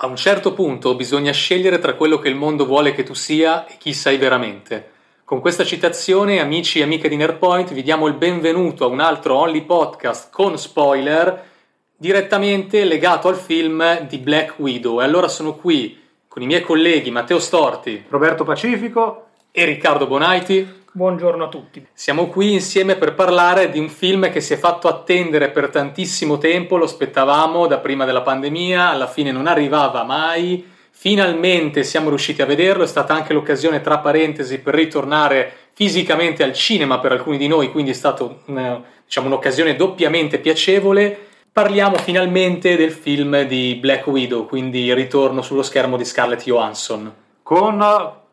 A un certo punto bisogna scegliere tra quello che il mondo vuole che tu sia e chi sei veramente. Con questa citazione, amici e amiche di Nerdpoint, vi diamo il benvenuto a un altro Only Podcast con spoiler direttamente legato al film di Black Widow. E allora sono qui con i miei colleghi Matteo Storti, Roberto Pacifico e Riccardo Bonaiti. Buongiorno a tutti. Siamo qui insieme per parlare di un film che si è fatto attendere per tantissimo tempo, lo aspettavamo da prima della pandemia, alla fine non arrivava mai. Finalmente siamo riusciti a vederlo, è stata anche l'occasione, tra parentesi, per ritornare fisicamente al cinema per alcuni di noi, quindi è stata diciamo, un'occasione doppiamente piacevole. Parliamo finalmente del film di Black Widow, quindi il ritorno sullo schermo di Scarlett Johansson. Con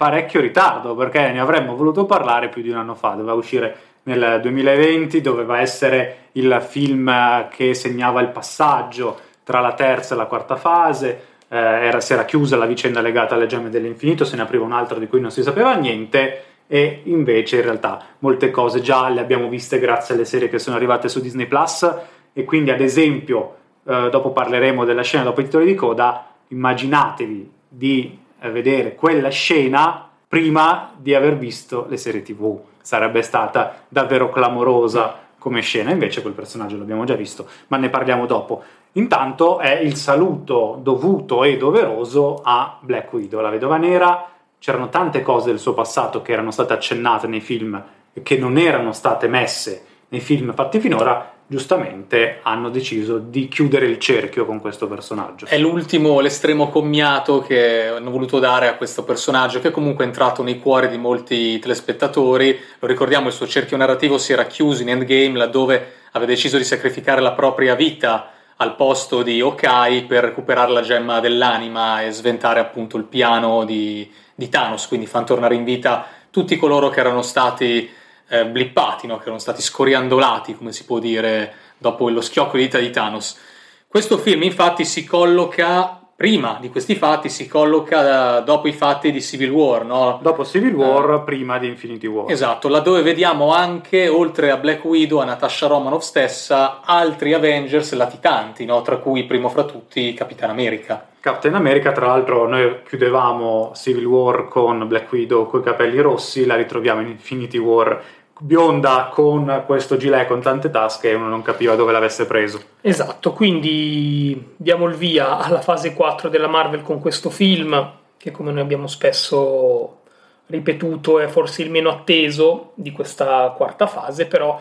parecchio ritardo perché ne avremmo voluto parlare più di un anno fa, doveva uscire nel 2020, doveva essere il film che segnava il passaggio tra la terza e la quarta fase, eh, era, si era chiusa la vicenda legata alle gemme dell'infinito, se ne apriva un altro di cui non si sapeva niente. E invece in realtà molte cose già le abbiamo viste grazie alle serie che sono arrivate su Disney Plus. E quindi ad esempio, eh, dopo parleremo della scena dopo i titoli di coda, immaginatevi di vedere quella scena prima di aver visto le serie tv. Sarebbe stata davvero clamorosa come scena, invece quel personaggio l'abbiamo già visto, ma ne parliamo dopo. Intanto è il saluto dovuto e doveroso a Black Widow, la vedova nera. C'erano tante cose del suo passato che erano state accennate nei film e che non erano state messe nei film fatti finora, giustamente hanno deciso di chiudere il cerchio con questo personaggio. È l'ultimo, l'estremo commiato che hanno voluto dare a questo personaggio che comunque è entrato nei cuori di molti telespettatori. Lo ricordiamo, il suo cerchio narrativo si era chiuso in Endgame laddove aveva deciso di sacrificare la propria vita al posto di Okai per recuperare la gemma dell'anima e sventare appunto il piano di, di Thanos, quindi fanno tornare in vita tutti coloro che erano stati eh, blippati, no? che erano stati scoriandolati, come si può dire, dopo lo schiocco di dita di Thanos. Questo film infatti si colloca prima di questi fatti si colloca da, dopo i fatti di Civil War, no? Dopo Civil War, uh, prima di Infinity War. Esatto, laddove vediamo anche, oltre a Black Widow, a Natasha Romanoff stessa, altri Avengers latitanti, no? Tra cui, primo fra tutti, Capitan America. Captain America, tra l'altro, noi chiudevamo Civil War con Black Widow con i capelli rossi, la ritroviamo in Infinity War bionda con questo gilet con tante tasche e uno non capiva dove l'avesse preso. Esatto, quindi diamo il via alla fase 4 della Marvel con questo film che come noi abbiamo spesso ripetuto è forse il meno atteso di questa quarta fase, però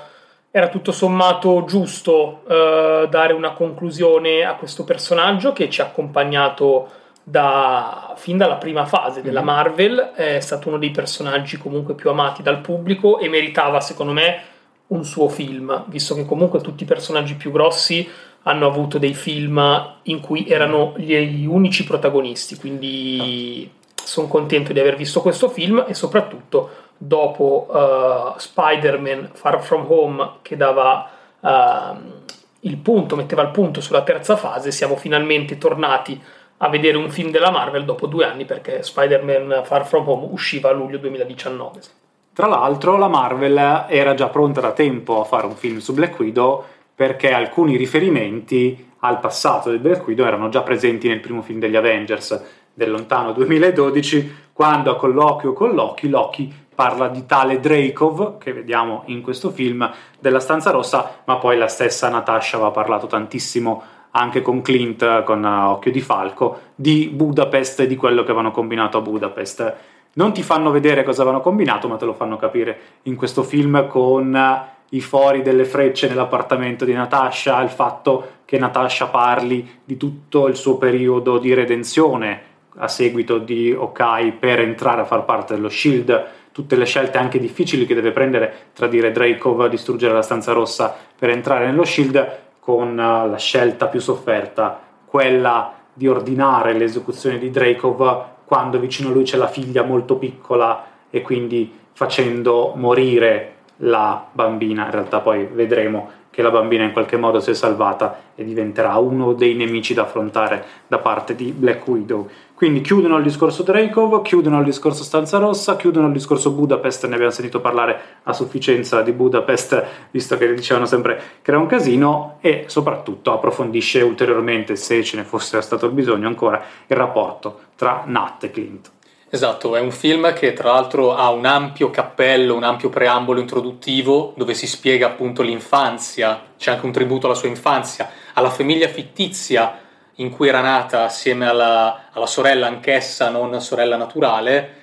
era tutto sommato giusto eh, dare una conclusione a questo personaggio che ci ha accompagnato da, fin dalla prima fase della mhm. Marvel, è stato uno dei personaggi comunque più amati dal pubblico e meritava secondo me un suo film, visto che comunque tutti i personaggi più grossi hanno avuto dei film in cui erano gli unici protagonisti, quindi sono contento di aver visto questo film e soprattutto dopo uh, Spider-Man Far From Home che dava uh, il punto, metteva il punto sulla terza fase, siamo finalmente tornati a vedere un film della Marvel dopo due anni perché Spider-Man Far From Home usciva a luglio 2019. Tra l'altro la Marvel era già pronta da tempo a fare un film su Black Widow perché alcuni riferimenti al passato del Black Widow erano già presenti nel primo film degli Avengers del lontano 2012 quando a colloquio con Loki Loki parla di tale Dracov che vediamo in questo film della stanza rossa ma poi la stessa Natasha aveva parlato tantissimo anche con Clint, con uh, Occhio di Falco, di Budapest e di quello che avevano combinato a Budapest. Non ti fanno vedere cosa avevano combinato, ma te lo fanno capire in questo film con uh, i fori delle frecce nell'appartamento di Natasha, il fatto che Natasha parli di tutto il suo periodo di redenzione a seguito di Okai per entrare a far parte dello Shield, tutte le scelte anche difficili che deve prendere tra dire Dracov, distruggere la stanza rossa per entrare nello Shield, con la scelta più sofferta, quella di ordinare l'esecuzione di Dracov quando vicino a lui c'è la figlia molto piccola e quindi facendo morire la bambina, in realtà poi vedremo che la bambina in qualche modo si è salvata e diventerà uno dei nemici da affrontare da parte di Black Widow. Quindi chiudono il discorso Dreykov, chiudono il discorso Stanza Rossa, chiudono il discorso Budapest, ne abbiamo sentito parlare a sufficienza di Budapest, visto che dicevano sempre che era un casino, e soprattutto approfondisce ulteriormente, se ce ne fosse stato bisogno ancora, il rapporto tra Nat e Clint. Esatto, è un film che tra l'altro ha un ampio cappello, un ampio preambolo introduttivo dove si spiega appunto l'infanzia, c'è anche un tributo alla sua infanzia, alla famiglia fittizia in cui era nata assieme alla, alla sorella anch'essa non sorella naturale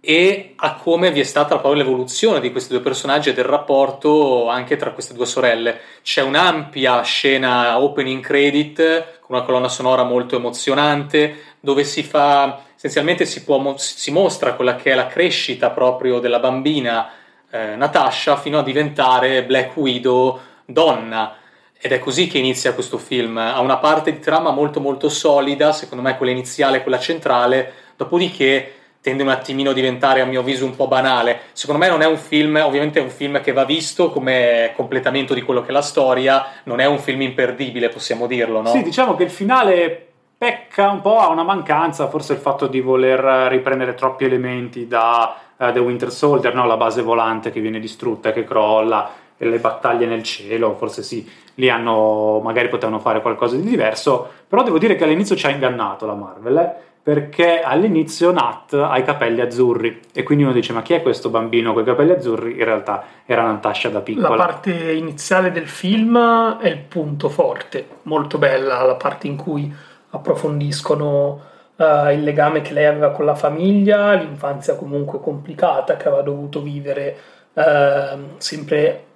e a come vi è stata poi l'evoluzione di questi due personaggi e del rapporto anche tra queste due sorelle. C'è un'ampia scena opening credit con una colonna sonora molto emozionante dove si fa essenzialmente si, può, si mostra quella che è la crescita proprio della bambina eh, Natasha fino a diventare Black Widow donna. Ed è così che inizia questo film. Ha una parte di trama molto molto solida, secondo me quella iniziale, quella centrale, dopodiché tende un attimino a diventare a mio avviso un po' banale. Secondo me non è un film, ovviamente è un film che va visto come completamento di quello che è la storia, non è un film imperdibile, possiamo dirlo, no? Sì, diciamo che il finale pecca un po', ha una mancanza, forse il fatto di voler riprendere troppi elementi da uh, The Winter Soldier, no? la base volante che viene distrutta, che crolla, le battaglie nel cielo, forse sì, lì hanno, magari potevano fare qualcosa di diverso, però devo dire che all'inizio ci ha ingannato la Marvel, eh? perché all'inizio Nat ha i capelli azzurri e quindi uno dice ma chi è questo bambino con i capelli azzurri? In realtà era Natasha da piccola. La parte iniziale del film è il punto forte, molto bella la parte in cui approfondiscono uh, il legame che lei aveva con la famiglia, l'infanzia comunque complicata che aveva dovuto vivere uh, sempre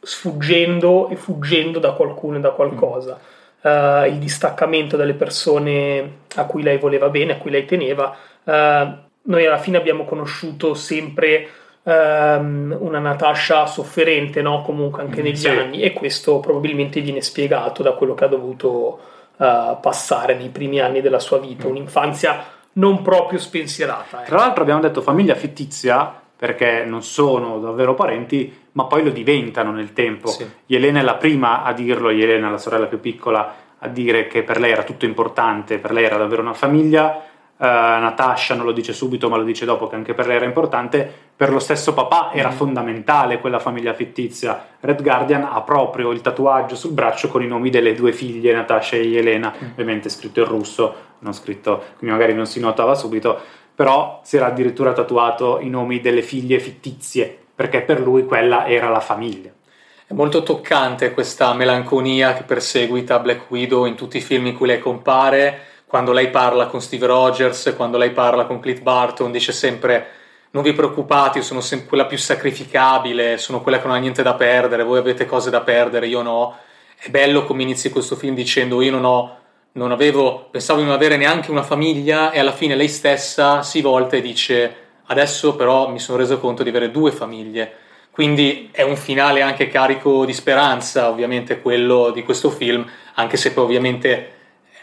sfuggendo e fuggendo da qualcuno e da qualcosa. Uh, il distaccamento dalle persone a cui lei voleva bene, a cui lei teneva. noi alla fine abbiamo conosciuto sempre um, una Natasha sofferente, no? comunque anche negli sì. anni, e questo probabilmente viene spiegato da quello che ha dovuto uh, passare nei primi anni della sua vita, un'infanzia non proprio spensierata. Eh. Tra l'altro abbiamo detto famiglia fittizia perché non sono davvero parenti, ma poi lo diventano nel tempo. Sì. Elena è la prima a dirlo, Elena, la sorella più piccola, a dire che per lei era tutto importante, per lei era davvero una famiglia Uh, Natasha non lo dice subito, ma lo dice dopo che anche per lei era importante. Per lo stesso papà era mm. fondamentale quella famiglia fittizia. Red Guardian ha proprio il tatuaggio sul braccio con i nomi delle due figlie, Natasha e Elena, mm. ovviamente scritto in russo, non scritto, quindi magari non si notava subito, però si era addirittura tatuato i nomi delle figlie fittizie, perché per lui quella era la famiglia. È molto toccante questa melanconia che perseguita Black Widow in tutti i film in cui lei compare quando lei parla con Steve Rogers, quando lei parla con Clint Barton, dice sempre non vi preoccupate, io sono sempre quella più sacrificabile, sono quella che non ha niente da perdere, voi avete cose da perdere, io no. È bello come inizi questo film dicendo io non ho, non avevo, pensavo di non avere neanche una famiglia e alla fine lei stessa si volta e dice adesso però mi sono reso conto di avere due famiglie. Quindi è un finale anche carico di speranza, ovviamente quello di questo film, anche se poi ovviamente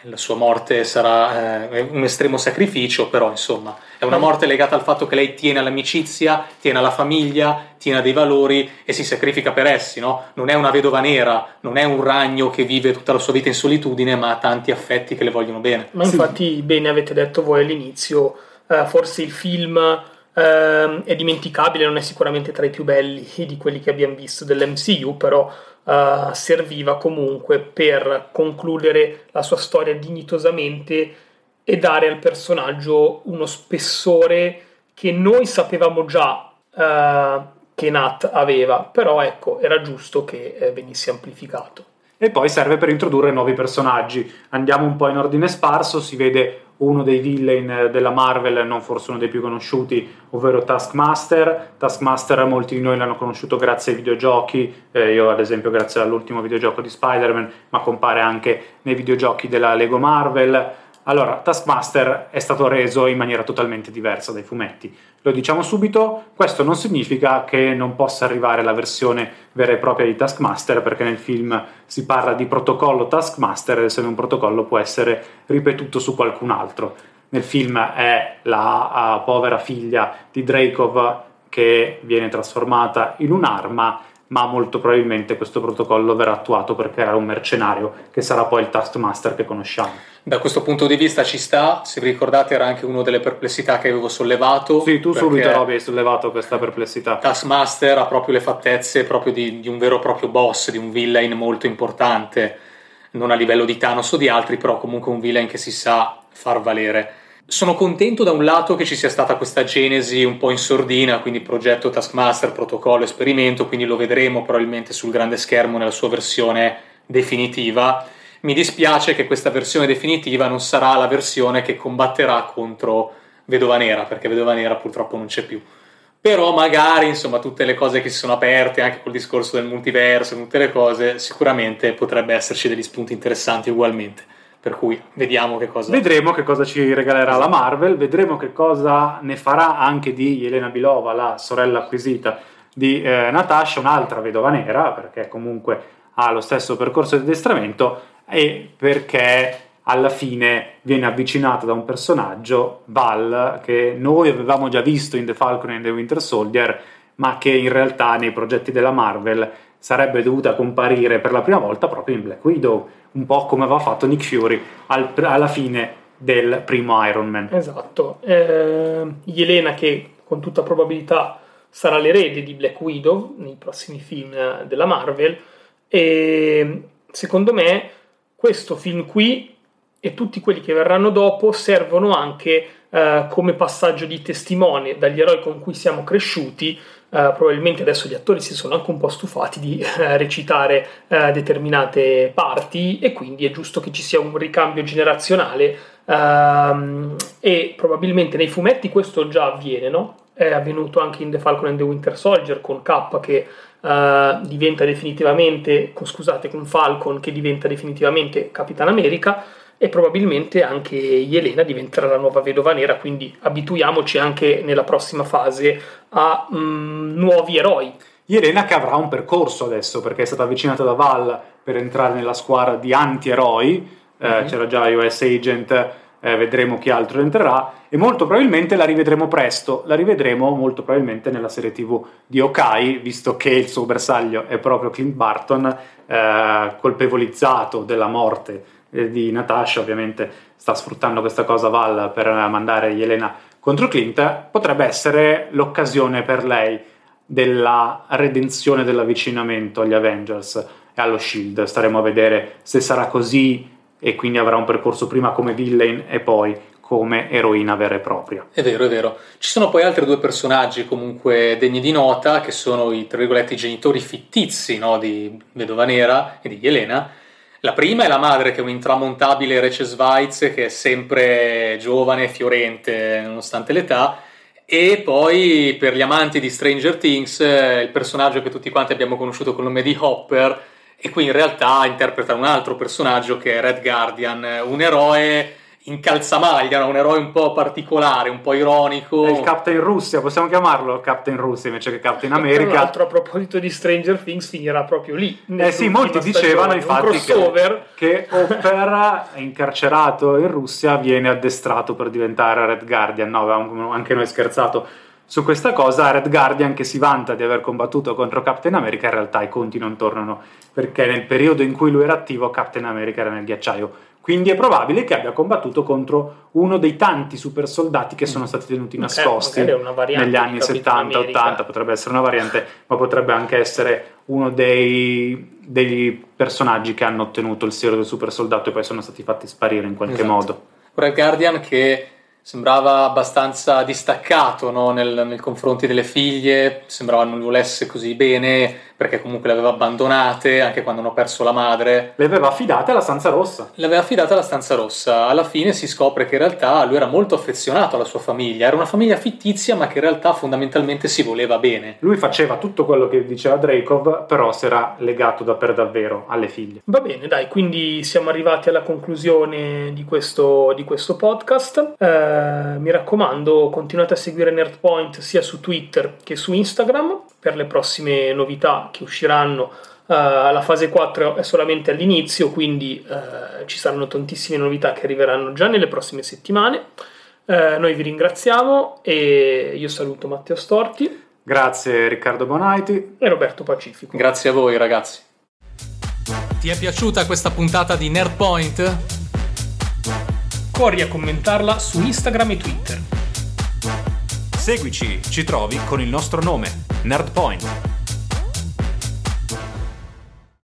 la sua morte sarà eh, un estremo sacrificio, però insomma è una morte legata al fatto che lei tiene all'amicizia, tiene alla famiglia, tiene a dei valori e si sacrifica per essi, no? Non è una vedova nera, non è un ragno che vive tutta la sua vita in solitudine, ma ha tanti affetti che le vogliono bene. Ma infatti, sì. bene avete detto voi all'inizio, eh, forse il film eh, è dimenticabile, non è sicuramente tra i più belli di quelli che abbiamo visto dell'MCU, però uh, serviva comunque per concludere la sua storia dignitosamente e dare al personaggio uno spessore che noi sapevamo già uh, che Nat aveva, però ecco, era giusto che eh, venisse amplificato. E poi serve per introdurre nuovi personaggi. Andiamo un po' in ordine sparso, si vede uno dei villain della Marvel, non forse uno dei più conosciuti, ovvero Taskmaster. Taskmaster molti di noi l'hanno conosciuto grazie ai videogiochi, eh, io ad esempio grazie all'ultimo videogioco di Spider-Man, ma compare anche nei videogiochi della Lego Marvel. Allora, Taskmaster è stato reso in maniera totalmente diversa dai fumetti. Lo diciamo subito, questo non significa che non possa arrivare la versione vera e propria di Taskmaster, perché nel film si parla di protocollo Taskmaster, e se un protocollo può essere ripetuto su qualcun altro. Nel film è la uh, povera figlia di Dreykov che viene trasformata in un'arma, ma molto probabilmente questo protocollo verrà attuato per creare un mercenario che sarà poi il Taskmaster che conosciamo. Da questo punto di vista ci sta, se vi ricordate era anche una delle perplessità che avevo sollevato. Sì, tu subito Roby hai sollevato questa perplessità. Taskmaster ha proprio le fattezze proprio di, di un vero e proprio boss, di un villain molto importante, non a livello di Thanos o di altri, però comunque un villain che si sa far valere. Sono contento da un lato che ci sia stata questa genesi un po' in sordina, quindi progetto Taskmaster, protocollo, esperimento, quindi lo vedremo probabilmente sul grande schermo nella sua versione definitiva. Mi dispiace che questa versione definitiva non sarà la versione che combatterà contro Vedova Nera, perché Vedova Nera purtroppo non c'è più. Però magari, insomma, tutte le cose che si sono aperte, anche col discorso del multiverso, tutte le cose, sicuramente potrebbe esserci degli spunti interessanti ugualmente. Per cui vediamo che cosa. Vedremo che cosa ci regalerà la Marvel, vedremo che cosa ne farà anche di Elena Bilova, la sorella acquisita di eh, Natasha, un'altra vedova nera, perché comunque ha lo stesso percorso di addestramento e perché alla fine viene avvicinata da un personaggio, Val, che noi avevamo già visto in The Falcon e The Winter Soldier, ma che in realtà nei progetti della Marvel sarebbe dovuta comparire per la prima volta proprio in Black Widow un po' come aveva fatto Nick Fury al, alla fine del primo Iron Man. Esatto. Eh, Yelena che con tutta probabilità sarà l'erede di Black Widow nei prossimi film della Marvel e secondo me questo film qui e tutti quelli che verranno dopo servono anche eh, come passaggio di testimone dagli eroi con cui siamo cresciuti. Uh, probabilmente adesso gli attori si sono anche un po' stufati di uh, recitare uh, determinate parti e quindi è giusto che ci sia un ricambio generazionale. Ehm, e probabilmente nei fumetti questo già avviene, no? È avvenuto anche in The Falcon and the Winter Soldier con K che diventa definitivamente, scusate, con Falcon che diventa definitivamente Capitan America e probabilmente anche Yelena diventerà la nuova vedova nera, quindi abituiamoci anche nella prossima fase a mm, nuovi eroi. Yelena che avrà un percorso adesso perché è stata avvicinata da Val per entrare nella squadra di anti-eroi, mm-hmm. eh, mhm. c'era già US Agent, eh, vedremo chi altro entrerà e molto probabilmente la rivedremo presto, la rivedremo molto probabilmente nella serie tv di Okai, visto che il suo bersaglio è proprio Clint Barton, eh, colpevolizzato della morte di Natasha, ovviamente sta sfruttando questa cosa Val per mandare Yelena contro Clint, potrebbe essere l'occasione per lei della redenzione dell'avvicinamento agli Avengers e allo Shield. Staremo a vedere se sarà così e quindi avrà un percorso prima come villain e poi come eroina vera e propria. È vero, è vero. Ci sono poi altri due personaggi comunque degni di nota, che sono i, tra virgolette, genitori fittizi no, di Vedova Nera e di Yelena, la prima è la madre che è un intramontabile Rece Schweiz che è sempre giovane e fiorente nonostante l'età. E poi per gli amanti di Stranger Things il personaggio che tutti quanti abbiamo conosciuto con il nome di Hopper e qui in realtà interpreta un altro personaggio che è Red Guardian, un eroe in calzamaglia, un eroe un po' particolare, un po' ironico. È il Captain Russia, possiamo chiamarlo Captain Russia invece che Captain America. Tra l'altro, a proposito di Stranger Things, finirà proprio lì. Eh sì, molti dicevano infatti che, che Hopper, incarcerato in Russia, viene addestrato per diventare Red Guardian. No, avevamo anche noi scherzato su questa cosa. Red Guardian, che si vanta di aver combattuto contro Captain America, in realtà i conti non tornano perché nel periodo in cui lui era attivo, Captain America era nel ghiacciaio quindi è probabile che abbia combattuto contro uno dei tanti super soldati che sono stati tenuti nascosti negli anni 70-80, potrebbe essere una variante, ma potrebbe anche essere uno dei, dei, personaggi che hanno ottenuto il siero del super soldato e poi sono stati fatti sparire in qualche esatto. modo. Red Guardian che sembrava abbastanza distaccato no? nel, nei confronti delle figlie, sembrava non volesse così bene perché comunque le aveva abbandonate anche quando hanno perso la madre. Le aveva affidate alla stanza rossa. Le aveva affidate alla stanza rossa. Alla fine si scopre che in realtà lui era molto affezionato alla sua famiglia, era una famiglia fittizia ma che in realtà fondamentalmente si voleva bene. Lui faceva tutto quello che diceva Dracov, però si era legato da per davvero alle figlie. Va bene, dai, quindi siamo arrivati alla conclusione di questo, di questo podcast. Eh, mi raccomando, continuate a seguire Nerdpoint sia su Twitter che su Instagram per le prossime novità che usciranno. Uh, la fase 4 è solamente all'inizio, quindi uh, ci saranno tantissime novità che arriveranno già nelle prossime settimane. Uh, noi vi ringraziamo e io saluto Matteo Storti. Grazie Riccardo Bonaiti e Roberto Pacifico. Grazie a voi ragazzi. Ti è piaciuta questa puntata di Nerdpoint? Corri a commentarla su Instagram e Twitter. Seguici, ci trovi con il nostro nome, Nerdpoint.